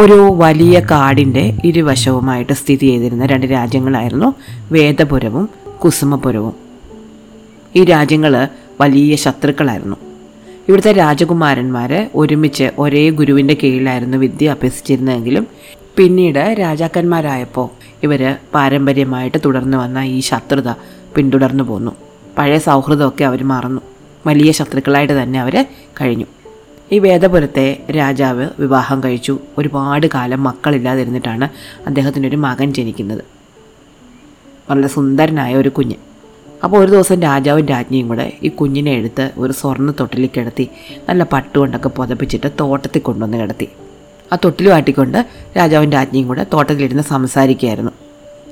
ഒരു വലിയ കാടിന്റെ ഇരുവശവുമായിട്ട് സ്ഥിതി ചെയ്തിരുന്ന രണ്ട് രാജ്യങ്ങളായിരുന്നു വേദപുരവും കുസുമപുരവും. ഈ രാജ്യങ്ങൾ വലിയ ശത്രുക്കളായിരുന്നു. ഇവിടുത്തെ രാജകുമാരന്മാർ ഒരുമിച്ച് ഒരേ ഗുരുവിന്റെ കീഴിലായിരുന്നു വിദ്യ അഭ്യസിച്ചിരുന്നതെങ്കിലും പിന്നീട് രാജാക്കന്മാരായപ്പോൾ ഇവർ പാരമ്പര്യമായിട്ട് തുടർന്നു വന്ന ഈ ശത്രുത പിന്തുടർന്നു പോന്നു. പഴയ സൗഹൃദമൊക്കെ അവർ മറന്നു. വലിയ ശത്രുക്കളായിട്ട് തന്നെ അവർ കഴിഞ്ഞു. ഈ വേദപുരത്തെ രാജാവ് വിവാഹം കഴിച്ചു. ഒരുപാട് കാലം മക്കളില്ലാതിരുന്നിട്ടാണ് അദ്ദേഹത്തിനൊരു മകൻ ജനിക്കുന്നത്. വളരെ സുന്ദരനായ ഒരു കുഞ്ഞ്. അപ്പോൾ ഒരു ദിവസം രാജാവും രാജ്ഞിയും കൂടെ ഈ കുഞ്ഞിനെ എടുത്ത് ഒരു സ്വർണ തൊട്ടിൽ കിടത്തി നല്ല പട്ടുകൊണ്ടൊക്കെ പുതപ്പിച്ചിട്ട് തോട്ടത്തിൽ കൊണ്ടുവന്ന് കിടത്തി. ആ തൊട്ടിൽ വാട്ടിക്കൊണ്ട് രാജാവും രാജ്ഞിയും കൂടെ തോട്ടത്തിലിരുന്ന് സംസാരിക്കുകയായിരുന്നു.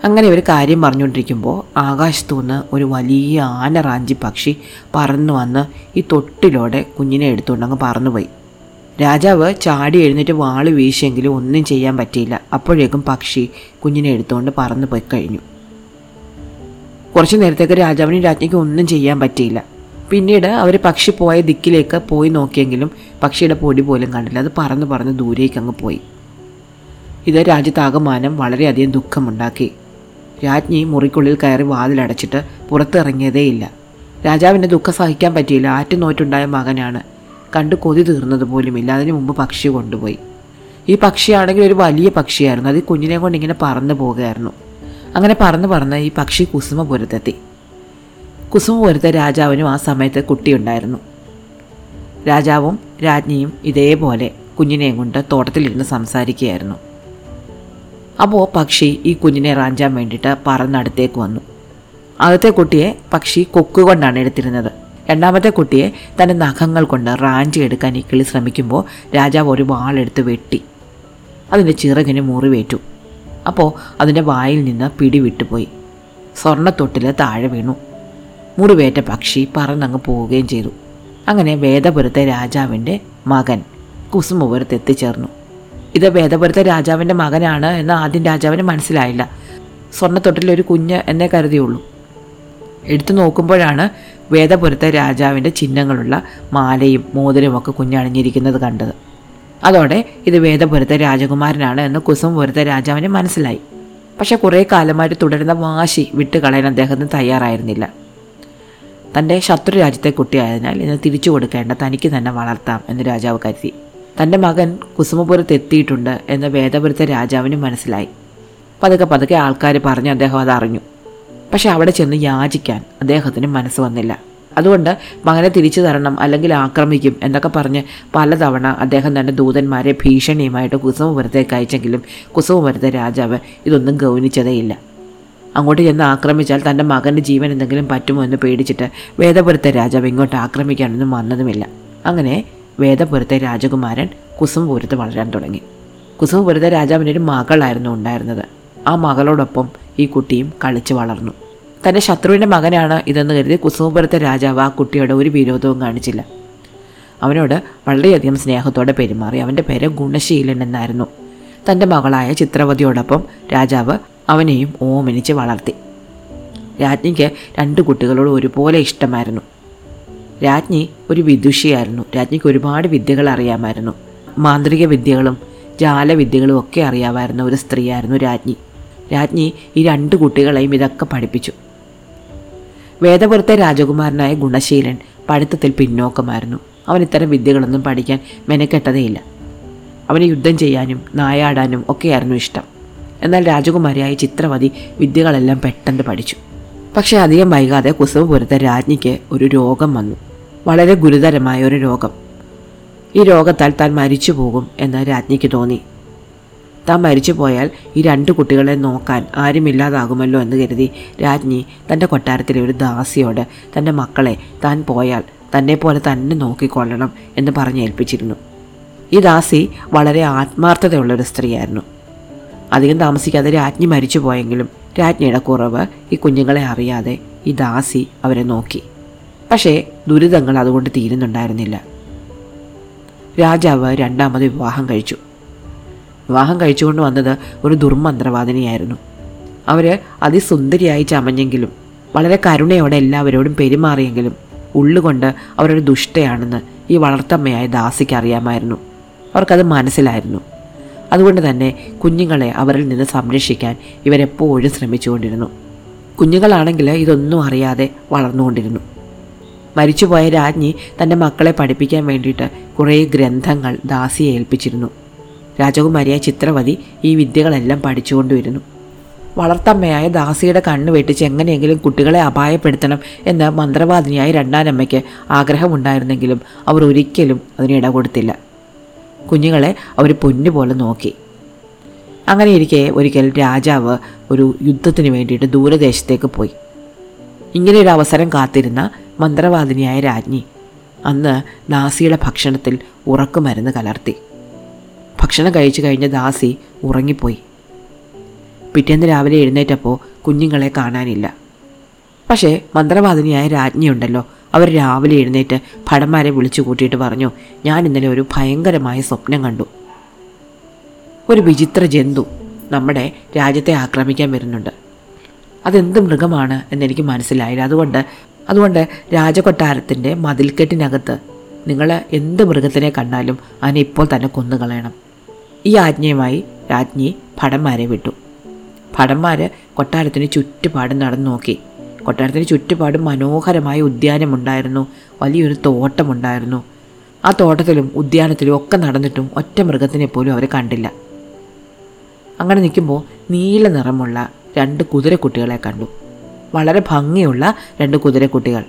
അങ്ങനെ ഒരു കാര്യം പറഞ്ഞുകൊണ്ടിരിക്കുമ്പോൾ ആകാശത്തു നിന്ന് ഒരു വലിയ ആന റാഞ്ചി പക്ഷി പറന്നു വന്ന് ഈ തൊട്ടിലോടെ കുഞ്ഞിനെ എടുത്തുകൊണ്ട് അങ്ങ് പറന്നുപോയി. രാജാവ് ചാടി എഴുന്നേറ്റ് വാൾ വീശിയെങ്കിലും ഒന്നും ചെയ്യാൻ പറ്റിയില്ല. അപ്പോഴേക്കും പക്ഷി കുഞ്ഞിനെ എടുത്തുകൊണ്ട് പറന്നു പോയി കഴിഞ്ഞു. കുറച്ച് നേരത്തേക്ക് രാജാവിനും രാജ്ഞിക്കും ഒന്നും ചെയ്യാൻ പറ്റിയില്ല. പിന്നീട് അവർ പക്ഷി പോയ ദിക്കിലേക്ക് പോയി നോക്കിയെങ്കിലും പക്ഷിയുടെ പൊടി പോലും കണ്ടില്ല. അത് പറന്ന് പറന്ന് ദൂരേക്ക് അങ്ങ് പോയി. ഇത് രാജ്യത്താകമാനം വളരെയധികം ദുഃഖമുണ്ടാക്കി. രാജ്ഞി മുറിക്കുള്ളിൽ കയറി വാതിലടച്ചിട്ട് പുറത്തിറങ്ങിയതേയില്ല. രാജാവിന്റെ ദുഃഖം സഹിക്കാൻ പറ്റിയില്ല. ആറ്റുനോറ്റുണ്ടായ മകനാണ്. കണ്ട് കൊതി തീർന്നത് പോലുമില്ല. അതിനു മുമ്പ് പക്ഷി കൊണ്ടുപോയി. ഈ പക്ഷിയാണെങ്കിൽ ഒരു വലിയ പക്ഷിയായിരുന്നു. അത് കുഞ്ഞിനെ കൊണ്ട് ഇങ്ങനെ പറന്നു പോകുകയായിരുന്നു. അങ്ങനെ പറന്ന് പറന്ന് ഈ പക്ഷി കുസുമപുരത്തെത്തി കുസുമപുരത്തെ രാജാവിനും ആ സമയത്ത് കുട്ടിയുണ്ടായിരുന്നു. രാജാവും രാജ്ഞിയും ഇതേപോലെ കുഞ്ഞിനെയും കൊണ്ട് തോട്ടത്തിലിരുന്ന് സംസാരിക്കുകയായിരുന്നു. അപ്പോൾ പക്ഷി ഈ കുഞ്ഞിനെ റാഞ്ചാൻ വേണ്ടിയിട്ട് പറന്നടുത്തേക്ക് വന്നു. ആദ്യത്തെ കുട്ടിയെ പക്ഷി കൊക്ക് കൊണ്ടാണ് എടുത്തിരുന്നത്. രണ്ടാമത്തെ കുട്ടിയെ തന്റെ നഖങ്ങൾ കൊണ്ട് റാഞ്ചി എടുക്കാൻ ഈ കിളി ശ്രമിക്കുമ്പോൾ രാജാവ് ഒരു വാളെടുത്ത് വെട്ടി. അതിന്റെ ചിറകിന് മുറിവേറ്റു അപ്പോൾ അതിന്റെ വായിൽ നിന്ന് പിടി വിട്ടുപോയി. സ്വർണത്തൊട്ടിൽ താഴെ വീണു. മുറിവേറ്റ പക്ഷി പറന്നങ്ങ് പോവുകയും ചെയ്തു. അങ്ങനെ വേദപുരത്തെ രാജാവിന്റെ മകൻ കുസുമപുരത്ത് എത്തിച്ചേർന്നു. ഇത് വേദപുരത്തെ രാജാവിന്റെ മകനാണ് എന്ന് ആദ്യം രാജാവിന് മനസ്സിലായില്ല. സ്വർണത്തൊട്ടിൽ ഒരു കുഞ്ഞ് എന്നെ കരുതിയുള്ളൂ. എടുത്തു നോക്കുമ്പോഴാണ് വേദപുരത്തെ രാജാവിന്റെ ചിഹ്നങ്ങളുള്ള മാലയും മോതിരമൊക്കെ കുഞ്ഞണിഞ്ഞിരിക്കുന്നത് കണ്ടത്. അതോടെ ഇത് വേദപുരത്തെ രാജകുമാരനാണ് എന്ന് കുസുമപുരത്തെ രാജാവിന് മനസ്സിലായി. പക്ഷെ കുറേ കാലമായിട്ട് തുടരുന്ന വാശി വിട്ടുകളയാൻ അദ്ദേഹത്തിന് തയ്യാറായിരുന്നില്ല. തന്റെ ശത്രു രാജ്യത്തെ കുട്ടിയായതിനാൽ ഇന്ന് തിരിച്ചു കൊടുക്കേണ്ട തനിക്ക് തന്നെ വളർത്താം എന്ന് രാജാവ് കരുതി. തന്റെ മകൻ കുസുമപുരത്ത് എത്തിയിട്ടുണ്ട് എന്ന് വേദപുരത്തെ രാജാവിന് മനസ്സിലായി. പതുക്കെ പതുക്കെ ആൾക്കാർ പറഞ്ഞ് അദ്ദേഹം അതറിഞ്ഞു. പക്ഷെ അവിടെ ചെന്ന് യാചിക്കാൻ അദ്ദേഹത്തിന് മനസ്സ് വന്നില്ല. അതുകൊണ്ട് മകനെ തിരിച്ചു തരണം അല്ലെങ്കിൽ ആക്രമിക്കും എന്നൊക്കെ പറഞ്ഞ് പലതവണ അദ്ദേഹം തന്റെ ദൂതന്മാരെ ഭീഷണിയുമായിട്ട് കുസുമപുരത്തേക്ക് അയച്ചെങ്കിലും കുസുമപുരത്തെ രാജാവ് ഇതൊന്നും ഗൗനിച്ചതേയില്ല. അങ്ങോട്ട് ചെന്ന് ആക്രമിച്ചാൽ തന്റെ മകന്റെ ജീവൻ എന്തെങ്കിലും പറ്റുമോ എന്ന് പേടിച്ചിട്ട് വേദപുരത്തെ രാജാവ് ഇങ്ങോട്ട് ആക്രമിക്കാനൊന്നും വന്നതുമില്ല. അങ്ങനെ വേദപുരത്തെ രാജകുമാരൻ കുസുമപുരത്ത് വളരാൻ തുടങ്ങി. കുസുമപുരത്തെ രാജാവിന്റെ ഒരു മകളായിരുന്നു ഉണ്ടായിരുന്നത്. ആ മകളോടൊപ്പം ഈ കുട്ടിയും കളിച്ചു വളർന്നു. തന്റെ ശത്രുവിന്റെ മകനാണ് ഇതെന്ന് കരുതി കുസുമപുരത്തെ രാജാവ് ആ കുട്ടിയോട് ഒരു വിരോധവും കാണിച്ചില്ല. അവനോട് വളരെയധികം സ്നേഹത്തോടെ പെരുമാറി. അവന്റെ പേര് ഗുണശീലൻ എന്നായിരുന്നു. തന്റെ മകളായ ചിത്രവതിയോടൊപ്പം രാജാവ് അവനെയും ഓമനിച്ച് വളർത്തി. രാജ്ഞിക്ക് രണ്ട് കുട്ടികളോട് ഒരുപോലെ ഇഷ്ടമായിരുന്നു. രാജ്ഞി ഒരു വിദുഷിയായിരുന്നു. രാജ്ഞിക്ക് ഒരുപാട് വിദ്യകൾ അറിയാമായിരുന്നു. മാന്ത്രിക വിദ്യകളും ജാലവിദ്യകളും ഒക്കെ അറിയാമായിരുന്ന ഒരു സ്ത്രീയായിരുന്നു രാജ്ഞി. രാജ്ഞി ഈ രണ്ട് കുട്ടികളെയും ഇതൊക്കെ പഠിപ്പിച്ചു. വേദപുരത്തെ രാജകുമാരനായ ഗുണശീലൻ പഠിത്തത്തിൽ പിന്നോക്കമായിരുന്നു. അവൻ ഇത്തരം വിദ്യകളൊന്നും പഠിക്കാൻ മെനക്കെട്ടതേയില്ല. അവന് യുദ്ധം ചെയ്യാനും നായാടാനും ഒക്കെയായിരുന്നു ഇഷ്ടം. എന്നാൽ രാജകുമാരിയായ ചിത്രവതി വിദ്യകളെല്ലാം പെട്ടെന്ന് പഠിച്ചു. പക്ഷേ അധികം വൈകാതെ കുസുമപുരത്തെ രാജ്ഞിക്ക് ഒരു രോഗം വന്നു. വളരെ ഗുരുതരമായ ഒരു രോഗം. ഈ രോഗത്താൽ താൻ മരിച്ചു പോകും എന്ന് രാജ്ഞിക്ക് തോന്നി. താൻ മരിച്ചു പോയാൽ ഈ രണ്ട് കുട്ടികളെ നോക്കാൻ ആരുമില്ലാതാകുമല്ലോ എന്ന് കരുതി രാജ്ഞി തന്റെ കൊട്ടാരത്തിലെ ഒരു ദാസിയോട് തന്റെ മക്കളെ താൻ പോയാൽ തന്നെ പോലെ തന്നെ നോക്കിക്കൊള്ളണം എന്ന് പറഞ്ഞ് ഏൽപ്പിച്ചിരുന്നു. ഈ ദാസി വളരെ ആത്മാർത്ഥതയുള്ളൊരു സ്ത്രീയായിരുന്നു. അധികം താമസിക്കാതെ രാജ്ഞി മരിച്ചു പോയെങ്കിലും രാജ്ഞിയുടെ കുറവ് ഈ കുഞ്ഞുങ്ങളെ അറിയാതെ ഈ ദാസി അവരെ നോക്കി. പക്ഷേ ദുരിതങ്ങൾ അതുകൊണ്ട് തീരുന്നുണ്ടായിരുന്നില്ല. രാജാവ് രണ്ടാമത് വിവാഹം കഴിച്ചു. വിവാഹം കഴിച്ചുകൊണ്ട് വന്നത് ഒരു ദുർമന്ത്രവാദിനിയായിരുന്നു. അവർ അതിസുന്ദരിയായി ചമഞ്ഞെങ്കിലും വളരെ കരുണയോടെ എല്ലാവരോടും പെരുമാറിയെങ്കിലും ഉള്ളുകൊണ്ട് അവരൊരു ദുഷ്ടയാണെന്ന് ഈ വളർത്തമ്മയായ ദാസിക്ക് അറിയാമായിരുന്നു. അവർക്കത് മനസ്സിലായിരുന്നു. അതുകൊണ്ട് തന്നെ കുഞ്ഞുങ്ങളെ അവരിൽ നിന്ന് സംരക്ഷിക്കാൻ ഇവരെപ്പോഴും ശ്രമിച്ചുകൊണ്ടിരുന്നു. കുഞ്ഞുങ്ങളാണെങ്കിൽ ഇതൊന്നും അറിയാതെ വളർന്നുകൊണ്ടിരുന്നു. മരിച്ചുപോയ രാജ്ഞി തന്റെ മക്കളെ പഠിപ്പിക്കാൻ വേണ്ടിയിട്ട് കുറേ ഗ്രന്ഥങ്ങൾ ദാസിയെ ഏൽപ്പിച്ചിരുന്നു. രാജകുമാരിയായ ചിത്രവതി ഈ വിദ്യകളെല്ലാം പഠിച്ചുകൊണ്ടുവരുന്നു. വളർത്തമ്മയായ ദാസിയുടെ കണ്ണ് വെട്ടിച്ച് എങ്ങനെയെങ്കിലും കുട്ടികളെ അപായപ്പെടുത്തണം എന്ന് മന്ത്രവാദിനിയായ രണ്ടാനമ്മയ്ക്ക് ആഗ്രഹമുണ്ടായിരുന്നെങ്കിലും അവർ ഒരിക്കലും അതിന് ഇട കൊടുത്തില്ല. കുഞ്ഞുങ്ങളെ അവർ പൊന്നുപോലെ നോക്കി. അങ്ങനെ ഇരിക്കെ ഒരിക്കൽ രാജാവ് ഒരു യുദ്ധത്തിന് വേണ്ടിയിട്ട് ദൂരദേശത്തേക്ക് പോയി. ഇങ്ങനെയൊരു അവസരം കാത്തിരുന്ന മന്ത്രവാദിനിയായ രാജ്ഞി അന്ന് ദാസിയുടെ ഭക്ഷണത്തിൽ ഉറക്കുമരുന്ന് കലർത്തി. ഭക്ഷണം കഴിച്ചു കഴിഞ്ഞ ദാസി ഉറങ്ങിപ്പോയി. പിറ്റേന്ന് രാവിലെ എഴുന്നേറ്റപ്പോൾ കുഞ്ഞുങ്ങളെ കാണാനില്ല. പക്ഷേ മന്ത്രവാദിനിയായ രാജ്ഞിയുണ്ടല്ലോ അവർ രാവിലെ എഴുന്നേറ്റ് ഭടന്മാരെ വിളിച്ചു കൂട്ടിയിട്ട് പറഞ്ഞു ഞാൻ ഇന്നലെ ഒരു ഭയങ്കരമായ സ്വപ്നം കണ്ടു. ഒരു വിചിത്ര ജന്തു നമ്മുടെ രാജ്യത്തെ ആക്രമിക്കാൻ വരുന്നുണ്ട്. അതെന്ത് മൃഗമാണ് എന്നെനിക്ക് മനസ്സിലായില്ല. അതുകൊണ്ട് അതുകൊണ്ട് രാജകൊട്ടാരത്തിന്റെ മതിൽക്കെട്ടിനകത്ത് നിങ്ങൾ എന്ത് മൃഗത്തിനെ കണ്ടാലും അതിനെ ഇപ്പോൾ തന്നെ കൊന്നുകളയണം ഈ ആജ്ഞയുമായി രാജ്ഞി ഭടന്മാരെ വിട്ടു. ഭടന്മാർ കൊട്ടാരത്തിന് ചുറ്റുപാടും നടന്നു നോക്കി. കൊട്ടാരത്തിന് ചുറ്റുപാടും മനോഹരമായ ഉദ്യാനമുണ്ടായിരുന്നു. വലിയൊരു തോട്ടമുണ്ടായിരുന്നു. ആ തോട്ടത്തിലും ഉദ്യാനത്തിലും ഒക്കെ നടന്നിട്ടും ഒറ്റ മൃഗത്തിനെ പോലും അവർ കണ്ടില്ല. അങ്ങനെ നിൽക്കുമ്പോൾ നീല നിറമുള്ള രണ്ട് കുതിരക്കുട്ടികളെ കണ്ടു. വളരെ ഭംഗിയുള്ള രണ്ട് കുതിരക്കുട്ടികൾ.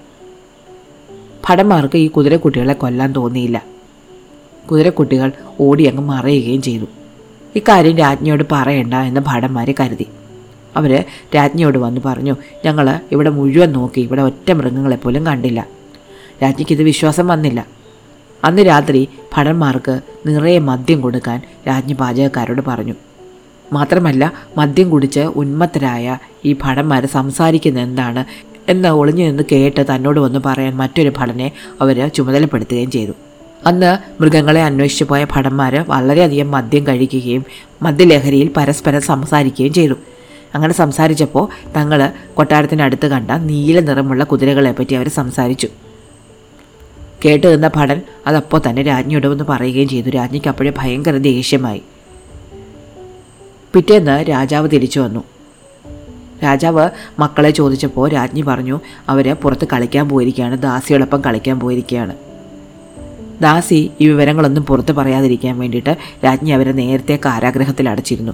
ഭടന്മാർക്ക് ഈ കുതിരക്കുട്ടികളെ കൊല്ലാൻ തോന്നിയില്ല. കുതിരക്കുട്ടികൾ ഓടി അങ്ങ് മറയുകയും ചെയ്തു. ഇക്കാര്യം രാജ്ഞിയോട് പറയണ്ട എന്ന് ഭടന്മാർ കരുതി. അവർ രാജ്ഞിയോട് വന്ന് പറഞ്ഞു ഞങ്ങൾ ഇവിടെ മുഴുവൻ നോക്കി ഇവിടെ ഒറ്റ മൃഗങ്ങളെപ്പോലും കണ്ടില്ല. രാജ്ഞിക്ക് ഇത് വിശ്വാസം വന്നില്ല. അന്ന് രാത്രി ഭടന്മാർക്ക് നിറയെ മദ്യം കൊടുക്കാൻ രാജ്ഞി പാചകക്കാരോട് പറഞ്ഞു. മാത്രമല്ല മദ്യം കുടിച്ച് ഉന്മത്തരായ ഈ ഭടന്മാർ സംസാരിക്കുന്ന എന്താണ് എന്ന് ഒളിഞ്ഞു നിന്ന് കേട്ട് തന്നോട് വന്ന് പറയാൻ മറ്റൊരു ഭടനെ അവർ ചുമതലപ്പെടുത്തുകയും ചെയ്തു. അന്ന് മൃഗങ്ങളെ അന്വേഷിച്ചു പോയ ഭടന്മാർ വളരെയധികം മദ്യം കഴിക്കുകയും മദ്യലഹരിയിൽ പരസ്പരം സംസാരിക്കുകയും ചെയ്തു. അങ്ങനെ സംസാരിച്ചപ്പോൾ തങ്ങൾ കൊട്ടാരത്തിനടുത്ത് കണ്ട നീല നിറമുള്ള കുതിരകളെ പറ്റി അവർ സംസാരിച്ചു. കേട്ട് നിന്ന ഭടൻ അതപ്പോൾ തന്നെ രാജ്ഞിയോട് വന്ന് പറയുകയും ചെയ്തു. രാജ്ഞിക്ക് അപ്പോഴേ ഭയങ്കര ദേഷ്യമായി. പിറ്റേന്ന് രാജാവ് തിരിച്ചു വന്നു. രാജാവ് മക്കളെ ചോദിച്ചപ്പോൾ രാജ്ഞി പറഞ്ഞു അവർ പുറത്ത് കളിക്കാൻ പോയിരിക്കുകയാണ് ദാസിയോടൊപ്പം കളിക്കാൻ പോയിരിക്കുകയാണ്. ദാസി ഈ വിവരങ്ങളൊന്നും പുറത്ത് പറയാതിരിക്കാൻ വേണ്ടിയിട്ട് രാജ്ഞി അവരെ നേരത്തെ കാരാഗ്രഹത്തിൽ അടച്ചിരുന്നു.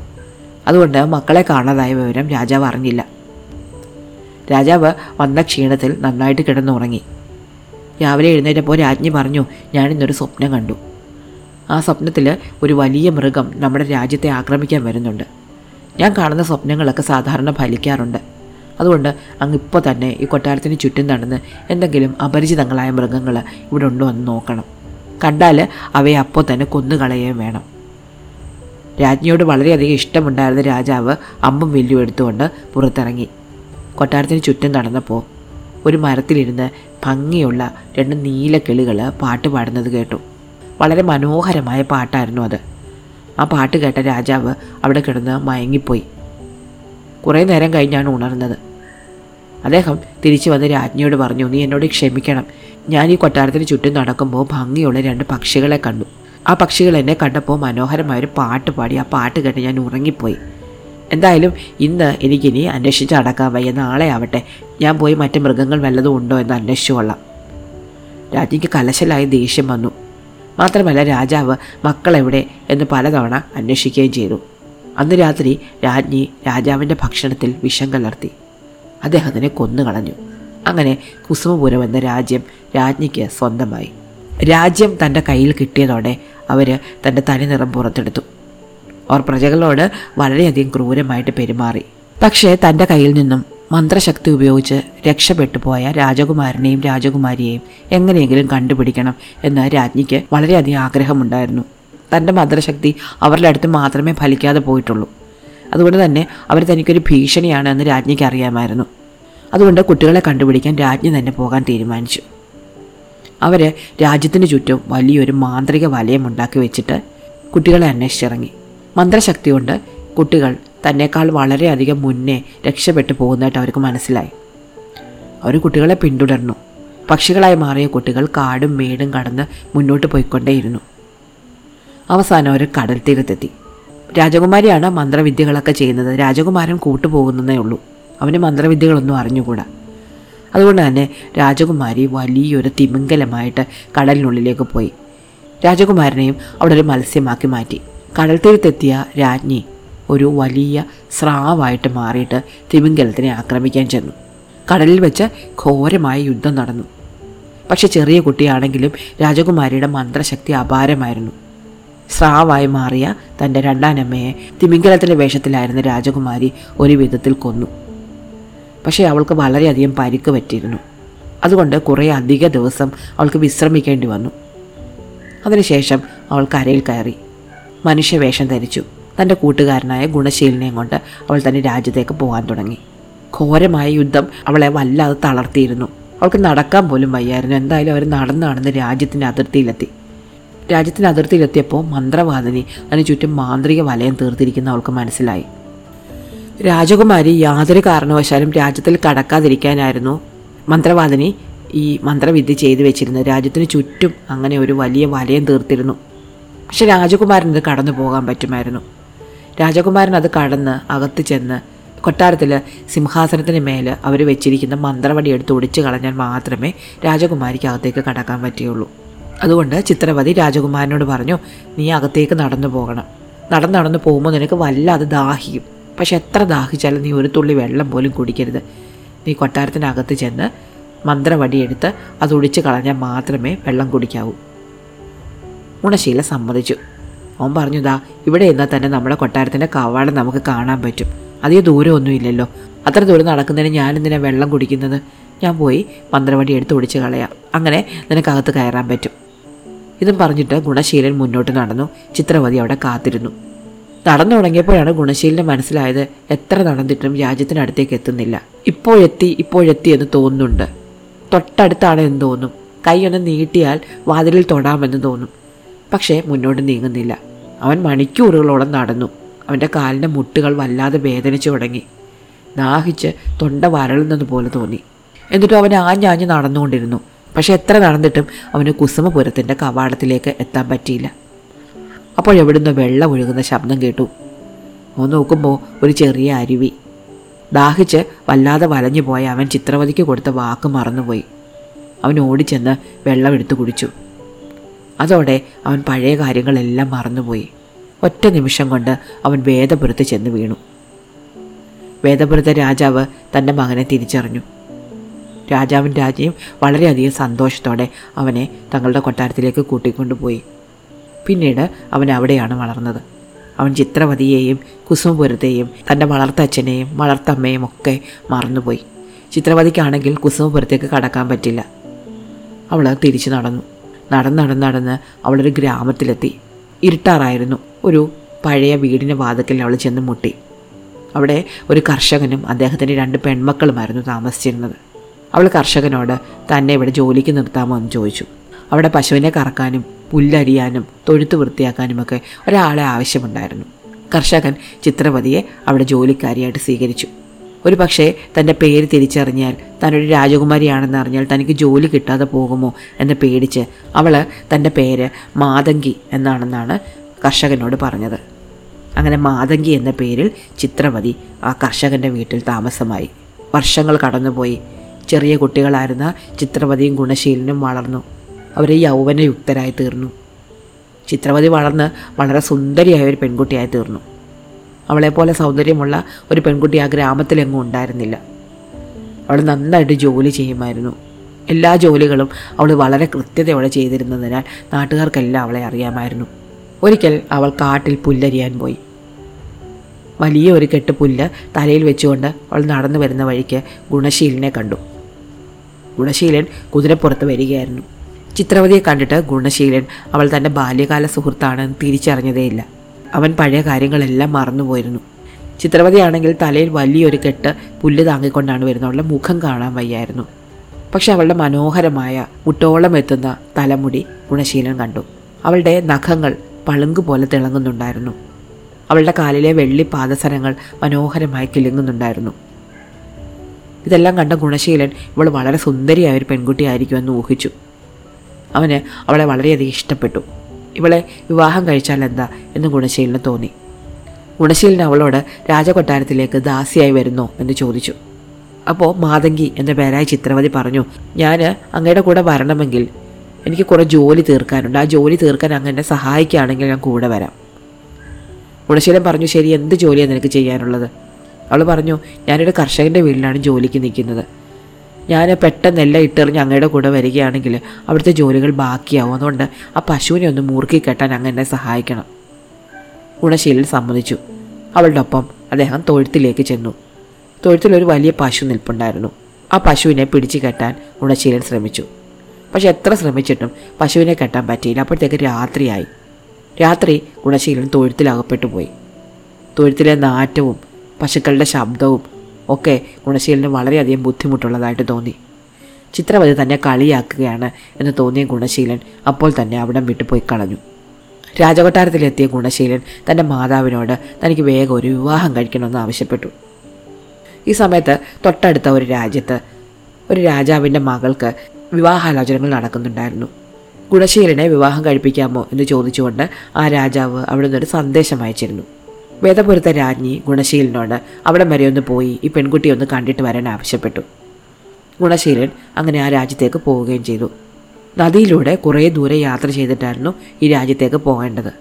അതുകൊണ്ട് മക്കളെ കാണാതായ വിവരം രാജാവ് അറിഞ്ഞില്ല. രാജാവ് വന്ന ക്ഷീണത്തിൽ നന്നായിട്ട് കിടന്നുറങ്ങി. രാവിലെ എഴുന്നേറ്റപ്പോൾ രാജ്ഞി പറഞ്ഞു ഞാനിന്നൊരു സ്വപ്നം കണ്ടു. ആ സ്വപ്നത്തിൽ ഒരു വലിയ മൃഗം നമ്മുടെ രാജ്യത്തെ ആക്രമിക്കാൻ വരുന്നുണ്ട്. ഞാൻ കാണുന്ന സ്വപ്നങ്ങളൊക്കെ സാധാരണ ഫലിക്കാറുണ്ട്. അതുകൊണ്ട് അങ്ങ് ഇപ്പോൾ തന്നെ ഈ കൊട്ടാരത്തിന് ചുറ്റും നടന്ന് എന്തെങ്കിലും അപരിചിതങ്ങളായ മൃഗങ്ങൾ ഇവിടെ ഉണ്ടോ എന്ന് നോക്കണം. കണ്ടാൽ അവയെ അപ്പോൾ തന്നെ കൊന്നുകളയുകയും വേണം. രാജ്ഞിയോട് വളരെയധികം ഇഷ്ടമുണ്ടായിരുന്ന രാജാവ് അമ്പും വില്ലും എടുത്തുകൊണ്ട് പുറത്തിറങ്ങി. കൊട്ടാരത്തിന് ചുറ്റും നടന്നപ്പോൾ ഒരു മരത്തിലിരുന്ന് ഭംഗിയുള്ള രണ്ട് നീല കിളികൾ പാട്ട് പാടുന്നത് കേട്ടു. വളരെ മനോഹരമായ പാട്ടായിരുന്നു അത്. ആ പാട്ട് കേട്ട രാജാവ് അവിടെ കിടന്ന് മയങ്ങിപ്പോയി. കുറേ നേരം കഴിഞ്ഞാണ് ഉണർന്നത്. അദ്ദേഹം തിരിച്ചു വന്ന് രാജ്ഞിയോട് പറഞ്ഞു നീ എന്നോട് ക്ഷമിക്കണം. ഞാൻ ഈ കൊട്ടാരത്തിന് ചുറ്റും നടക്കുമ്പോൾ ഭംഗിയുള്ള രണ്ട് പക്ഷികളെ കണ്ടു. ആ പക്ഷികൾ എന്നെ കണ്ടപ്പോൾ മനോഹരമായൊരു പാട്ട് പാടി ആ പാട്ട് കേട്ട് ഞാൻ ഉറങ്ങിപ്പോയി. എന്തായാലും ഇന്ന് എനിക്കിനി അന്വേഷിച്ച് അടക്കാൻ വയ്യ. നാളെ ആവട്ടെ. ഞാൻ പോയി മറ്റ് മൃഗങ്ങൾ വല്ലതും ഉണ്ടോ എന്ന് അന്വേഷിച്ചു കൊള്ളാം. രാജ്ഞിക്ക് കലശലായ ദേഷ്യം വന്നു. മാത്രമല്ല രാജാവ് മക്കളെവിടെ എന്ന് പലതവണ അന്വേഷിക്കുകയും ചെയ്തു. അന്ന് രാത്രി രാജ്ഞി രാജാവിന്റെ ഭക്ഷണത്തിൽ വിഷം കലർത്തി അദ്ദേഹത്തിനെ കൊന്നുകളഞ്ഞു. അങ്ങനെ കുസുമപുരം എന്ന രാജ്യം രാജ്ഞിക്ക് സ്വന്തമായി. രാജ്യം തന്റെ കയ്യിൽ കിട്ടിയതോടെ അവർ തന്റെ തനിനിറം പുറത്തെടുത്തു. അവർ പ്രജകളോട് വളരെയധികം ക്രൂരമായിട്ട് പെരുമാറി. പക്ഷേ തന്റെ കയ്യിൽ നിന്നും മന്ത്രശക്തി ഉപയോഗിച്ച് രക്ഷപ്പെട്ടു പോയ രാജകുമാരനെയും രാജകുമാരിയെയും എങ്ങനെയെങ്കിലും കണ്ടുപിടിക്കണം എന്ന് രാജ്ഞിക്ക് വളരെയധികം ആഗ്രഹമുണ്ടായിരുന്നു. തന്റെ മന്ത്രശക്തി അവരുടെ അടുത്ത് മാത്രമേ ഫലിക്കാതെ പോയിട്ടുള്ളൂ. അതുകൊണ്ട് തന്നെ അവർ തനിക്കൊരു ഭീഷണിയാണ് എന്ന് രാജ്ഞിക്ക് അറിയാമായിരുന്നു. അതുകൊണ്ട് കുട്ടികളെ കണ്ടുപിടിക്കാൻ രാജ്ഞി തന്നെ പോകാൻ തീരുമാനിച്ചു. അവർ രാജ്യത്തിന് ചുറ്റും വലിയൊരു മാന്ത്രിക വലയം ഉണ്ടാക്കി വെച്ചിട്ട് കുട്ടികളെ അന്വേഷിച്ചിറങ്ങി. മന്ത്രശക്തി കൊണ്ട് കുട്ടികൾ തന്നെക്കാൾ വളരെയധികം മുന്നേ രക്ഷപ്പെട്ടു പോകുന്നതായിട്ട് അവർക്ക് മനസ്സിലായി. അവർ കുട്ടികളെ പിന്തുടർന്നു. പക്ഷികളായി മാറിയ കുട്ടികൾ കാടും മേടും കടന്ന് മുന്നോട്ട് പോയിക്കൊണ്ടേയിരുന്നു. അവസാനം അവർ കടൽ തീരത്തെത്തി. രാജകുമാരിയാണ് മന്ത്രവിദ്യകളൊക്കെ ചെയ്യുന്നത്. രാജകുമാരൻ കൂട്ടുപോകുന്നതേ ഉള്ളൂ. അവന് മന്ത്രവിദ്യകളൊന്നും അറിഞ്ഞുകൂടാ. അതുകൊണ്ട് തന്നെ രാജകുമാരി വലിയൊരു തിമിംഗലമായിട്ട് കടലിനുള്ളിലേക്ക് പോയി. രാജകുമാരനെയും അവിടെ ഒരു മത്സ്യമാക്കി മാറ്റി. കടൽ തീരത്തെത്തിയ രാജ്ഞി ഒരു വലിയ സ്രാവായിട്ട് മാറിയിട്ട് തിമിംഗലത്തിനെ ആക്രമിക്കാൻ ചെന്നു. കടലിൽ വെച്ച് ഘോരമായ യുദ്ധം നടന്നു. പക്ഷെ ചെറിയ കുട്ടിയാണെങ്കിലും രാജകുമാരിയുടെ മന്ത്രശക്തി അപാരമായിരുന്നു. സ്രാവായി മാറിയ തന്റെ രണ്ടാനമ്മയെ തിമിംഗലത്തിന്റെ വേഷത്തിലായിരുന്ന രാജകുമാരി ഒരു വിധത്തിൽ കൊന്നു. പക്ഷേ അവൾക്ക് വളരെയധികം പരിക്ക് പറ്റിയിരുന്നു. അതുകൊണ്ട് കുറേ അധിക ദിവസം അവൾക്ക് വിശ്രമിക്കേണ്ടി വന്നു. അതിനുശേഷം അവൾ കരയിൽ കയറി. മനുഷ്യവേഷം ധരിച്ചു. തന്റെ കൂട്ടുകാരനായ ഗുണശീലനെയും കൊണ്ട് അവൾ തന്റെ രാജ്യത്തേക്ക് പോകാൻ തുടങ്ങി. ഘോരമായ യുദ്ധം അവളെ വല്ലാതെ തളർത്തിയിരുന്നു. അവൾക്ക് നടക്കാൻ പോലും വയ്യായിരുന്നു. എന്തായാലും അവർ നടന്നു നടന്ന് രാജ്യത്തിന്റെ അതിർത്തിയിലെത്തി. രാജ്യത്തിന്റെ അതിർത്തിയിലെത്തിയപ്പോൾ മന്ത്രവാദിനി അതിന് ചുറ്റും മാന്ത്രിക വലയം തീർത്തിരിക്കുന്ന അവൾക്ക് മനസ്സിലായി. രാജകുമാരി യാതൊരു കാരണവശാലും രാജ്യത്തിൽ കടക്കാതിരിക്കാനായിരുന്നു മന്ത്രവാദിനി ഈ മന്ത്രവിദ്യ ചെയ്തു വെച്ചിരുന്നത്. രാജ്യത്തിന് ചുറ്റും അങ്ങനെ ഒരു വലിയ വലയം തീർത്തിരുന്നു. പക്ഷെ രാജകുമാരൻ ഇത് കടന്നു പോകാൻ പറ്റുമായിരുന്നു. രാജകുമാരൻ അത് കടന്ന് അകത്ത് ചെന്ന് കൊട്ടാരത്തിൽ സിംഹാസനത്തിന് മേൽ അവർ വെച്ചിരിക്കുന്ന മന്ത്രവടി എടുത്ത് ഒടിച്ചു കളഞ്ഞാൽ മാത്രമേ രാജകുമാരിക്ക് അകത്തേക്ക് കടക്കാൻ പറ്റുകയുള്ളൂ. അതുകൊണ്ട് ചിത്രവതി രാജകുമാരനോട് പറഞ്ഞു നീ അകത്തേക്ക് നടന്നു പോകണം. നടന്നു നടന്നു പോകുമ്പോൾ നിനക്ക് വല്ലാതെ ദാഹിക്കും. പക്ഷെ എത്ര ദാഹിച്ചാലും നീ ഒരു തുള്ളി വെള്ളം പോലും കുടിക്കരുത്. നീ കൊട്ടാരത്തിനകത്ത് ചെന്ന് മന്ത്രവടി എടുത്ത് അത് ഒടിച്ചു കളഞ്ഞാൽ മാത്രമേ വെള്ളം കുടിക്കാവൂ. ഗുണശീല സമ്മതിച്ചു. അവൻ പറഞ്ഞു ദാ ഇവിടെ എന്നാൽ തന്നെ നമ്മുടെ കൊട്ടാരത്തിന്റെ കവാടം നമുക്ക് കാണാൻ പറ്റും. അധികം ദൂരമൊന്നുമില്ലല്ലോ. അത്ര ദൂരം നടക്കുന്നതിന് ഞാൻ എന്തിനാ വെള്ളം കുടിക്കുന്നത്? ഞാൻ പോയി പന്ത്രവണ്ടി എടുത്ത് ഒടിച്ച് കളയാം. അങ്ങനെ നിനക്കകത്ത് കയറാൻ പറ്റും. ഇതും പറഞ്ഞിട്ട് ഗുണശീലൻ മുന്നോട്ട് നടന്നു. ചിത്രവതി അവിടെ കാത്തിരുന്നു. നടന്നു തുടങ്ങിയപ്പോഴാണ് ഗുണശീലിന് മനസ്സിലായത് എത്ര നടന്നിട്ടും രാജ്യത്തിനടുത്തേക്ക് എത്തുന്നില്ല. ഇപ്പോഴെത്തി ഇപ്പോഴെത്തി എന്ന് തോന്നുന്നുണ്ട്. തൊട്ടടുത്താണ് എന്ന് തോന്നും കൈയൊന്ന് നീട്ടിയാൽ വാതിലിൽ തൊടാമെന്ന് തോന്നും. പക്ഷേ മുന്നോട്ട് നീങ്ങുന്നില്ല. അവൻ മണിക്കൂറുകളോളം നടന്നു. അവന്റെ കാലിന്റെ മുട്ടുകൾ വല്ലാതെ വേദനിച്ചു തുടങ്ങി. ദാഹിച്ച് തൊണ്ട വരളുന്നത് പോലെ തോന്നി. എന്നിട്ടും അവൻ ആഞ്ഞാഞ്ഞ് നടന്നുകൊണ്ടിരുന്നു. പക്ഷെ എത്ര നടന്നിട്ടും അവന് കുസുമപുരത്തിന്റെ കവാടത്തിലേക്ക് എത്താൻ പറ്റിയില്ല. അപ്പോൾ എവിടുന്ന് വെള്ളം ഒഴുകുന്ന ശബ്ദം കേട്ടു. ഒന്ന് നോക്കുമ്പോൾ ഒരു ചെറിയ അരുവി. ദാഹിച്ച് വല്ലാതെ വലഞ്ഞു പോയ അവൻ ചിത്രവതിക്ക് കൊടുത്ത വാക്ക് മറന്നുപോയി. അവൻ ഓടിച്ചെന്ന് വെള്ളം എടുത്തു കുടിച്ചു. അതോടെ അവൻ പഴയ കാര്യങ്ങളെല്ലാം മറന്നുപോയി. ഒറ്റ നിമിഷം കൊണ്ട് അവൻ വേദപുരത്ത് ചെന്ന് വീണു. വേദപുരത്തെ രാജാവ് തന്റെ മകനെ തിരിച്ചറിഞ്ഞു. രാജാവും രാജ്ഞിയും വളരെയധികം സന്തോഷത്തോടെ അവനെ തങ്ങളുടെ കൊട്ടാരത്തിലേക്ക് കൂട്ടിക്കൊണ്ടുപോയി. പിന്നീട് അവൻ അവിടെയാണ് വളർന്നത്. അവൻ ചിത്രവതിയെയും കുസുമപുരത്തെയും തന്റെ വളർത്തച്ഛനെയും വളർത്തമ്മയും ഒക്കെ മറന്നുപോയി. ചിത്രവതിക്കാണെങ്കിൽ കുസുമപുരത്തേക്ക് കടക്കാൻ പറ്റില്ല. അവൾ തിരിച്ചു നടന്നു. നടന്ന് നടന്ന് നടന്ന് അവളൊരു ഗ്രാമത്തിലെത്തി. ഇരുട്ടാറായിരുന്നു. ഒരു പഴയ വീടിന്റെ വാതക്കൽ അവൾ ചെന്ന് മുട്ടി. അവിടെ ഒരു കർഷകനും അദ്ദേഹത്തിന്റെ രണ്ട് പെൺമക്കളുമായിരുന്നു താമസിച്ചിരുന്നത്. അവൾ കർഷകനോട് തന്നെ ഇവിടെ ജോലിക്ക് നിർത്താമോ? എന്ന് ചോദിച്ചു. അവിടെ പശുവിനെ കറക്കാനും പുല്ലരിയാനും തൊഴുത്ത് വൃത്തിയാക്കാനുമൊക്കെ ഒരാളെ ആവശ്യമുണ്ടായിരുന്നു. കർഷകൻ ചിത്രവതിയെ അവിടെ ജോലിക്കാരിയായിട്ട് സ്വീകരിച്ചു. ഒരു പക്ഷേ തന്റെ പേര് തിരിച്ചറിഞ്ഞാൽ താനൊരു രാജകുമാരിയാണെന്ന് അറിഞ്ഞാൽ തനിക്ക് ജോലി കിട്ടാതെ പോകുമോ എന്ന് പേടിച്ച് അവൾ തന്റെ പേര് മാതങ്കി എന്നാണെന്നാണ് കർഷകനോട് പറഞ്ഞത്. അങ്ങനെ മാതങ്കി എന്ന പേരിൽ ചിത്രവതി ആ കർഷകന്റെ വീട്ടിൽ താമസമായി. വർഷങ്ങൾ കടന്നുപോയി. ചെറിയ കുട്ടികളായിരുന്ന ചിത്രവതിയും ഗുണശീലനും വളർന്നു. അവർ യൗവനയുക്തരായി തീർന്നു. ചിത്രവതി വളർന്ന് വളരെ സുന്ദരിയായ ഒരു പെൺകുട്ടിയായി തീർന്നു. അവളെപ്പോലെ സൗന്ദര്യമുള്ള ഒരു പെൺകുട്ടി ആ ഗ്രാമത്തിലെങ്ങും ഉണ്ടായിരുന്നില്ല. അവൾ നന്നായിട്ട് ജോലി ചെയ്യുമായിരുന്നു. എല്ലാ ജോലികളും അവൾ വളരെ കൃത്യതയോടെ ചെയ്തിരുന്നതിനാൽ നാട്ടുകാർക്കെല്ലാം അവളെ അറിയാമായിരുന്നു. ഒരിക്കൽ അവൾ കാട്ടിൽ പുല്ലരിയാൻ പോയി. വലിയ ഒരു കെട്ട് പുല്ല് തലയിൽ വെച്ചുകൊണ്ട് അവൾ നടന്നു വരുന്ന വഴിക്ക് ഗുണശീലനെ കണ്ടു. ഗുണശീലൻ കുതിരപ്പുറത്ത് വരികയായിരുന്നു. ചിത്രവതിയെ കണ്ടിട്ട് ഗുണശീലൻ അവൾ തന്റെ ബാല്യകാല സുഹൃത്താണെന്ന് തിരിച്ചറിഞ്ഞതേയില്ല. അവൻ പഴയ കാര്യങ്ങളെല്ലാം മറന്നുപോയിരുന്നു. ചിത്രവതിയാണെങ്കിൽ തലയിൽ വലിയൊരു കെട്ട് പുല്ല് താങ്ങിക്കൊണ്ടാണ് വരുന്നത്. അവളുടെ മുഖം കാണാൻ വയ്യായിരുന്നു. പക്ഷെ അവളുടെ മനോഹരമായ മുട്ടോളം എത്തുന്ന തലമുടി ഗുണശീലൻ കണ്ടു. അവളുടെ നഖങ്ങൾ പളുങ്ക് പോലെ തിളങ്ങുന്നുണ്ടായിരുന്നു. അവളുടെ കാലിലെ വെള്ളി പാദസരങ്ങൾ മനോഹരമായി കിലുങ്ങുന്നുണ്ടായിരുന്നു. ഇതെല്ലാം കണ്ട ഗുണശീലൻ ഇവൾ വളരെ സുന്ദരിയായ ഒരു പെൺകുട്ടിയായിരിക്കുമെന്ന് ഊഹിച്ചു. അവന് അവളെ വളരെയധികം ഇഷ്ടപ്പെട്ടു. ഇവളെ വിവാഹം കഴിച്ചാൽ എന്താ എന്ന് ഗുണശീലിന് തോന്നി. ഗുണശീലൻ അവളോട് രാജകൊട്ടാരത്തിലേക്ക് ദാസിയായി വരുന്നോ എന്ന് ചോദിച്ചു. അപ്പോൾ മാതങ്കി എന്ന പേരായ ചിത്രവതി പറഞ്ഞു ഞാൻ അങ്ങയുടെ കൂടെ വരണമെങ്കിൽ എനിക്ക് കുറേ ജോലി തീർക്കാനുണ്ട്. ആ ജോലി തീർക്കാൻ അങ്ങനെ സഹായിക്കുകയാണെങ്കിൽ ഞാൻ കൂടെ വരാം. ഗുണശീലൻ പറഞ്ഞു ശരി എന്ത് ജോലിയാണ് നിനക്ക് ചെയ്യാനുള്ളത്? അവൾ പറഞ്ഞു ഞാനൊരു കർഷകന്റെ വീട്ടിലാണ് ജോലിക്ക് നിൽക്കുന്നത്. ഞാൻ പെട്ടെന്ന് എല്ലാം ഇട്ടെറിഞ്ഞ് അങ്ങയുടെ കൂടെ വരികയാണെങ്കിൽ അവിടുത്തെ ജോലികൾ ബാക്കിയാവും. അതുകൊണ്ട് ആ പശുവിനെ ഒന്ന് മുറുക്കി കെട്ടാൻ അങ്ങ് എന്നെ സഹായിക്കണം. ഗുണശീലൻ സമ്മതിച്ചു. അവളുടെ ഒപ്പം അദ്ദേഹം തൊഴുത്തിലേക്ക് ചെന്നു. തൊഴുത്തിൽ ഒരു വലിയ പശു നിൽപ്പുണ്ടായിരുന്നു. ആ പശുവിനെ പിടിച്ചു കെട്ടാൻ ഗുണശീലൻ ശ്രമിച്ചു. പക്ഷെ എത്ര ശ്രമിച്ചിട്ടും പശുവിനെ കെട്ടാൻ പറ്റിയില്ല. അപ്പോഴത്തേക്ക് രാത്രിയായി. രാത്രി ഗുണശീലൻ തൊഴുത്തിലകപ്പെട്ടു പോയി തൊഴുത്തിലെ നാറ്റവും പശുക്കളുടെ ശബ്ദവും ഒക്കെ ഗുണശീലന് വളരെയധികം ബുദ്ധിമുട്ടുള്ളതായിട്ട് തോന്നി. ചിത്രവതി തന്നെ കളിയാക്കുകയാണ് എന്ന് തോന്നിയ ഗുണശീലൻ അപ്പോൾ തന്നെ അവിടം വിട്ടുപോയി കളഞ്ഞു. രാജകൊട്ടാരത്തിലെത്തിയ ഗുണശീലൻ തന്റെ മാതാവിനോട് തനിക്ക് വേഗം ഒരു വിവാഹം കഴിക്കണമെന്ന് ആവശ്യപ്പെട്ടു. ഈ സമയത്ത് തൊട്ടടുത്ത ഒരു രാജ്യത്ത് ഒരു രാജാവിന്റെ മകൾക്ക് വിവാഹാലോചനകൾ നടക്കുന്നുണ്ടായിരുന്നു. ഗുണശീലനെ വിവാഹം കഴിപ്പിക്കാമോ എന്ന് ചോദിച്ചുകൊണ്ട് ആ രാജാവ് അവിടെ നിന്നൊരു സന്ദേശം അയച്ചിരുന്നു. വേദപുരത്തെ രാജ്ഞി ഗുണശീലനോട് അവിടം വരെ ഒന്ന് പോയി ഈ പെൺകുട്ടിയെ ഒന്ന് കണ്ടിട്ട് വരാൻ ആവശ്യപ്പെട്ടു. ഗുണശീലൻ അങ്ങനെ ആ രാജ്യത്തേക്ക് പോവുകയും ചെയ്തു. നദിയിലൂടെ കുറേ ദൂരെ യാത്ര ചെയ്തിട്ടായിരുന്നു ഈ രാജ്യത്തേക്ക് പോകേണ്ടത്.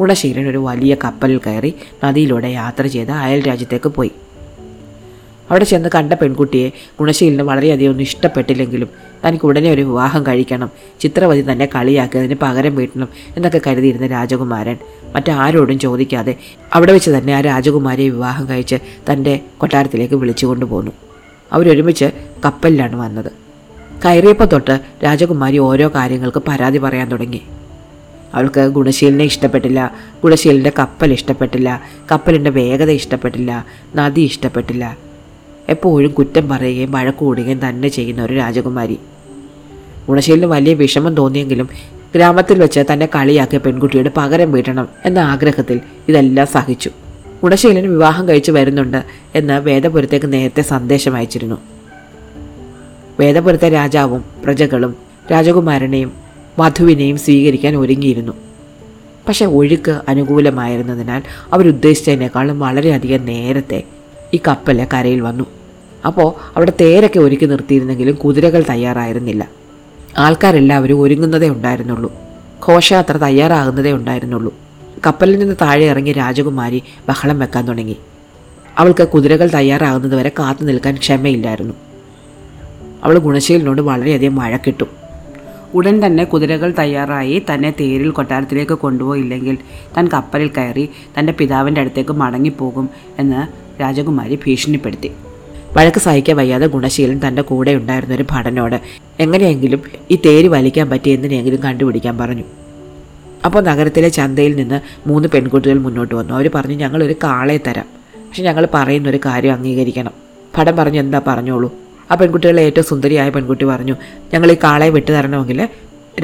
ഗുണശീലൻ ഒരു വലിയ കപ്പലിൽ കയറി നദിയിലൂടെ യാത്ര ചെയ്ത് അയൽ രാജ്യത്തേക്ക് പോയി. അവിടെ ചെന്ന് കണ്ട പെൺകുട്ടിയെ ഗുണശീലിന് വളരെയധികം ഒന്നും ഇഷ്ടപ്പെട്ടില്ലെങ്കിലും തനിക്ക് ഉടനെ ഒരു വിവാഹം കഴിക്കണം ചിത്രവതി തന്നെ കളിയാക്കിയതിന് പകരം വീട്ടണം എന്നൊക്കെ കരുതിയിരുന്ന രാജകുമാരൻ. മറ്റാരോടും ചോദിക്കാതെ അവിടെ വെച്ച് തന്നെ ആ രാജകുമാരിയെ വിവാഹം കഴിച്ച് തന്റെ കൊട്ടാരത്തിലേക്ക് വിളിച്ചു കൊണ്ടുപോന്നു അവരൊരുമിച്ച് കപ്പലിലാണ് വന്നത്. കയറിയപ്പോൾ തൊട്ട് രാജകുമാരി ഓരോ കാര്യങ്ങൾക്ക് പരാതി പറയാൻ തുടങ്ങി. അവൾക്ക് ഗുണശീലിനെ ഇഷ്ടപ്പെട്ടില്ല ഗുണശീലിന്റെ കപ്പൽ ഇഷ്ടപ്പെട്ടില്ല കപ്പലിന്റെ വേഗത ഇഷ്ടപ്പെട്ടില്ല നദി ഇഷ്ടപ്പെട്ടില്ല എപ്പോഴും കുറ്റം പറയുകയും വഴക്കൂടുകയും തന്നെ ചെയ്യുന്ന ഒരു രാജകുമാരി. ഗുണശീലിന് വലിയ വിഷമം തോന്നിയെങ്കിലും ഗ്രാമത്തിൽ വെച്ച് തന്നെ കളിയാക്കിയ പെൺകുട്ടിയുടെ പകരം വീട്ടണം എന്ന ആഗ്രഹത്തിൽ ഇതെല്ലാം സഹിച്ചു. ഗുണശീലൻ വിവാഹം കഴിച്ചു വരുന്നുണ്ട് എന്ന് വേദപുരത്തേക്ക് നേരത്തെ സന്ദേശം അയച്ചിരുന്നു. വേദപുരത്തെ രാജാവും പ്രജകളും രാജകുമാരനെയും വധുവിനെയും സ്വീകരിക്കാൻ ഒരുങ്ങിയിരുന്നു. പക്ഷെ ഒഴുക്ക് അനുകൂലമായിരുന്നതിനാൽ അവരുദ്ദേശിച്ചതിനേക്കാളും വളരെയധികം നേരത്തെ ഈ കപ്പൽ കരയിൽ വന്നു. അപ്പോൾ അവിടെ തേരൊക്കെ ഒരുക്കി നിർത്തിയിരുന്നെങ്കിലും കുതിരകൾ തയ്യാറായിരുന്നില്ല. ആൾക്കാരെല്ലാവരും ഒരുങ്ങുന്നതേ ഉണ്ടായിരുന്നുള്ളൂ. ഘോഷയാത്ര തയ്യാറാകുന്നതേ ഉണ്ടായിരുന്നുള്ളൂ. കപ്പലിൽ നിന്ന് താഴെ ഇറങ്ങി രാജകുമാരി ബഹളം വെക്കാൻ തുടങ്ങി. അവൾക്ക് കുതിരകൾ തയ്യാറാകുന്നതുവരെ കാത്തു നിൽക്കാൻ ക്ഷമയില്ലായിരുന്നു. അവൾ ഗുണശീലിനോട് വളരെയധികം വഴക്കിട്ടു. ഉടൻ തന്നെ കുതിരകൾ തയ്യാറായി തന്നെ തേരിൽ കൊട്ടാരത്തിലേക്ക് കൊണ്ടുപോയില്ലെങ്കിൽ താൻ കപ്പലിൽ കയറി തന്റെ പിതാവിന്റെ അടുത്തേക്ക് മടങ്ങിപ്പോകും എന്ന് രാജകുമാരി ഭീഷണിപ്പെടുത്തി. വഴക്ക് സഹിക്കാൻ വയ്യാതെ ഗുണശീലൻ തന്റെ കൂടെ ഉണ്ടായിരുന്ന ഒരു ഭടനോട് എങ്ങനെയെങ്കിലും ഈ തേര് വലിക്കാൻ പറ്റിയ എന്തിനെങ്കിലും കണ്ടുപിടിക്കാൻ പറഞ്ഞു. അപ്പോൾ നഗരത്തിലെ ചന്തയിൽ നിന്ന് മൂന്ന് പെൺകുട്ടികൾ മുന്നോട്ട് വന്നു. അവർ പറഞ്ഞു ഞങ്ങളൊരു കാളയെ തരാം. പക്ഷെ ഞങ്ങൾ പറയുന്ന ഒരു കാര്യം അംഗീകരിക്കണം. ഭടൻ പറഞ്ഞു എന്താ പറഞ്ഞോളൂ? ആ പെൺകുട്ടികളെ ഏറ്റവും സുന്ദരിയായ പെൺകുട്ടി പറഞ്ഞു ഞങ്ങൾ ഈ കാളയെ വിട്ടു തരണമെങ്കിൽ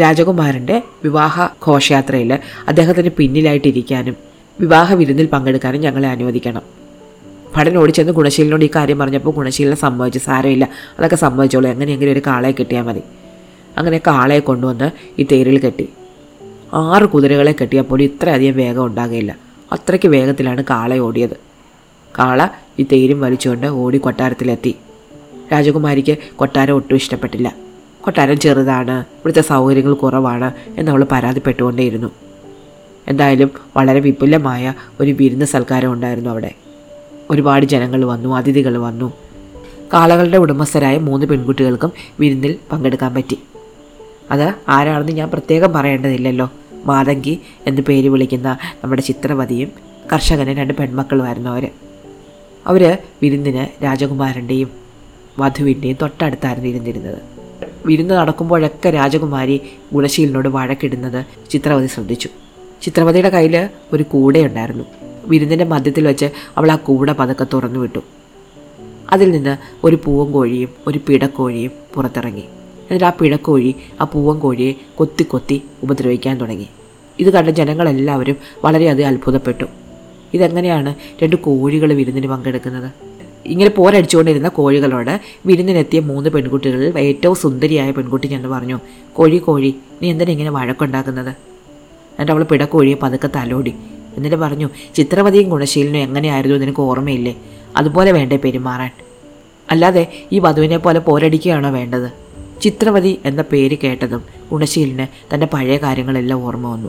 രാജകുമാരന്റെ വിവാഹ ഘോഷയാത്രയിൽ അദ്ദേഹത്തിന് പിന്നിലായിട്ടിരിക്കാനും വിവാഹ വിരുന്നിൽ പങ്കെടുക്കാനും ഞങ്ങളെ അനുവദിക്കണം. ഭടൻ ഓടിച്ചെന്ന് ഗുണശീലിനോട് ഈ കാര്യം പറഞ്ഞപ്പോൾ ഗുണശീലനെ സമ്മതിച്ചു. സാരമില്ല. അതൊക്കെ സമ്മതിച്ചോളൂ. എങ്ങനെയെങ്കിലും ഒരു കാളയെ കിട്ടിയാൽ മതി. അങ്ങനെ കാളയെ കൊണ്ടുവന്ന് ഈ തേരിൽ കെട്ടി. ആറ് കുതിരകളെ കെട്ടിയപ്പോൾ ഇത്രയധികം വേഗം ഉണ്ടാകുകയില്ല അത്രയ്ക്ക് വേഗത്തിലാണ് കാള ഓടിയത്. കാള ഈ തേരും വലിച്ചുകൊണ്ട് ഓടി കൊട്ടാരത്തിലെത്തി. രാജകുമാരിക്ക് കൊട്ടാരം ഒട്ടും ഇഷ്ടപ്പെട്ടില്ല. കൊട്ടാരം ചെറുതാണ് ഇവിടുത്തെ സൗകര്യങ്ങൾ കുറവാണ് എന്നവൾ പരാതിപ്പെട്ടുകൊണ്ടേയിരുന്നു. എന്തായാലും വളരെ വിപുലമായ ഒരു വിരുന്ന് സൽക്കാരം ഉണ്ടായിരുന്നു അവിടെ. ഒരുപാട് ജനങ്ങൾ വന്നു അതിഥികൾ വന്നു. കാളകളുടെ ഉടമസ്ഥരായ മൂന്ന് പെൺകുട്ടികൾക്കും വിരുന്നിൽ പങ്കെടുക്കാൻ പറ്റി. അത് ആരാണെന്ന് ഞാൻ പ്രത്യേകം പറയേണ്ടതില്ലല്ലോ. മാതങ്കി എന്ന് പേര് വിളിക്കുന്ന നമ്മുടെ ചിത്രവതിയും കർഷകനും രണ്ട് പെൺമക്കളുമായിരുന്നു അവർ അവർ വിരുന്നിന് രാജകുമാരന്റെയും വധുവിന്റെയും തൊട്ടടുത്തായിരുന്നു ഇരുന്നിരുന്നത്. വിരുന്ന് നടക്കുമ്പോഴൊക്കെ രാജകുമാരി ഗുണശീലിനോട് വഴക്കിടുന്നത് ചിത്രവതി ശ്രദ്ധിച്ചു. ചിത്രവതിയുടെ കയ്യിൽ ഒരു കൂടെ കൂടയുണ്ടായിരുന്നു. വിരുന്നിന്റെ മധ്യത്തിൽ വെച്ച് അവൾ ആ കൂട പതുക്കെ തുറന്നു വിട്ടു. അതിൽ നിന്ന് ഒരു പൂവൻ കോഴിയും ഒരു പിടക്കോഴിയും പുറത്തിറങ്ങി. എന്നിട്ട് ആ പിടക്കോഴി ആ പൂവൻ കോഴിയെ കൊത്തി കൊത്തി ഉപദ്രവിക്കാൻ തുടങ്ങി. ഇത് കണ്ട ജനങ്ങളെല്ലാവരും വളരെയധികം അത്ഭുതപ്പെട്ടു. ഇതെങ്ങനെയാണ് രണ്ട് കോഴികൾ വിരുന്നിന് പങ്കെടുക്കുന്നത്? ഇങ്ങനെ പോരടിച്ചുകൊണ്ടിരുന്ന കോഴികളോട് വിരുന്നിനെത്തിയ മൂന്ന് പെൺകുട്ടികളിൽ ഏറ്റവും സുന്ദരിയായ പെൺകുട്ടി ഞാൻ പറഞ്ഞു കോഴി കോഴി നീ എന്തിനാ ഇങ്ങനെ വഴക്കുണ്ടാക്കുന്നത്? എന്നിട്ട് അവൾ പിടക്കോഴിയെ പതുക്കെ തലോടി എന്നിട്ട് പറഞ്ഞു ചിത്രവതിയും ഗുണശീലനും എങ്ങനെയായിരുന്നു നിനക്ക് ഓർമ്മയില്ലേ? അതുപോലെ വേണ്ടേ പെരുമാറാൻ. അല്ലാതെ ഈ വധുവിനെ പോലെ പോരടിക്കുകയാണോ വേണ്ടത്? ചിത്രവതി എന്ന പേര് കേട്ടതും ഗുണശീലിന് തന്റെ പഴയ കാര്യങ്ങളെല്ലാം ഓർമ്മ വന്നു.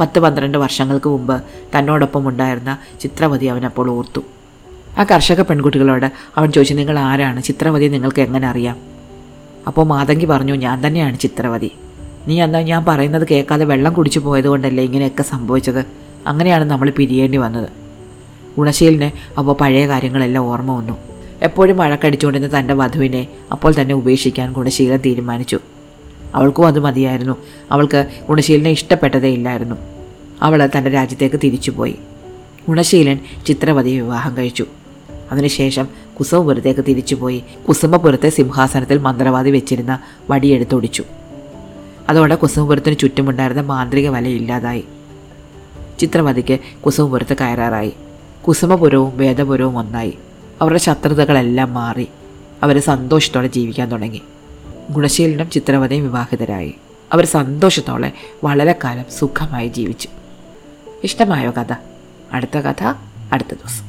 പത്ത് പന്ത്രണ്ട് വർഷങ്ങൾക്ക് മുമ്പ് തന്നോടൊപ്പം ഉണ്ടായിരുന്ന ചിത്രവതി അവനപ്പോൾ ഓർത്തു. ആ കർഷക പെൺകുട്ടികളോട് അവൻ ചോദിച്ചു നിങ്ങൾ ആരാണ്? ചിത്രവതി നിങ്ങൾക്ക് എങ്ങനെ അറിയാം? അപ്പോൾ മാതങ്കി പറഞ്ഞു ഞാൻ തന്നെയാണ് ചിത്രവതി നീ എന്താ ഞാൻ പറയുന്നത് കേൾക്കാതെ വെള്ളം കുടിച്ചു പോയതുകൊണ്ടല്ലേ ഇങ്ങനെയൊക്കെ സംഭവിച്ചത്? അങ്ങനെയാണ് നമ്മൾ പിരിയേണ്ടി വന്നത്. ഗുണശീലിന് അപ്പോൾ പഴയ കാര്യങ്ങളെല്ലാം ഓർമ്മ വന്നു. എപ്പോഴും മഴക്കടിച്ചുകൊണ്ടിരുന്ന തന്റെ വധുവിനെ അപ്പോൾ തന്നെ ഉപേക്ഷിക്കാൻ ഗുണശീല തീരുമാനിച്ചു. അവൾക്കും അത് മതിയായിരുന്നു. അവൾക്ക് ഗുണശീലനെ ഇഷ്ടപ്പെട്ടതേ ഇല്ലായിരുന്നു. അവൾ തന്റെ രാജ്യത്തേക്ക് തിരിച്ചുപോയി. ഗുണശീലൻ ചിത്രവതിയെ വിവാഹം കഴിച്ചു. അതിനുശേഷം കുസുമപുരത്തേക്ക് തിരിച്ചുപോയി. കുസുമപുരത്തെ സിംഹാസനത്തിൽ മന്ത്രവാദി വെച്ചിരുന്ന വടിയെടുത്തൊടിച്ചു അതോടെ കുസുമപുരത്തിന് ചുറ്റുമുണ്ടായിരുന്ന മാന്ത്രിക വല ഇല്ലാതായി. ചിത്രവതിക്ക് കുസുമപുരത്ത് കയറാറായി. കുസുമപുരവും വേദപുരവും ഒന്നായി. അവരുടെ ശത്രുതകളെല്ലാം മാറി. അവർ സന്തോഷത്തോടെ ജീവിക്കാൻ തുടങ്ങി. ഗുണശീലനും ചിത്രവതയും വിവാഹിതരായി. അവർ സന്തോഷത്തോടെ വളരെ കാലം സുഖമായി ജീവിച്ചു. ഇഷ്ടമായോ കഥ? അടുത്ത കഥ അടുത്ത ദിവസം.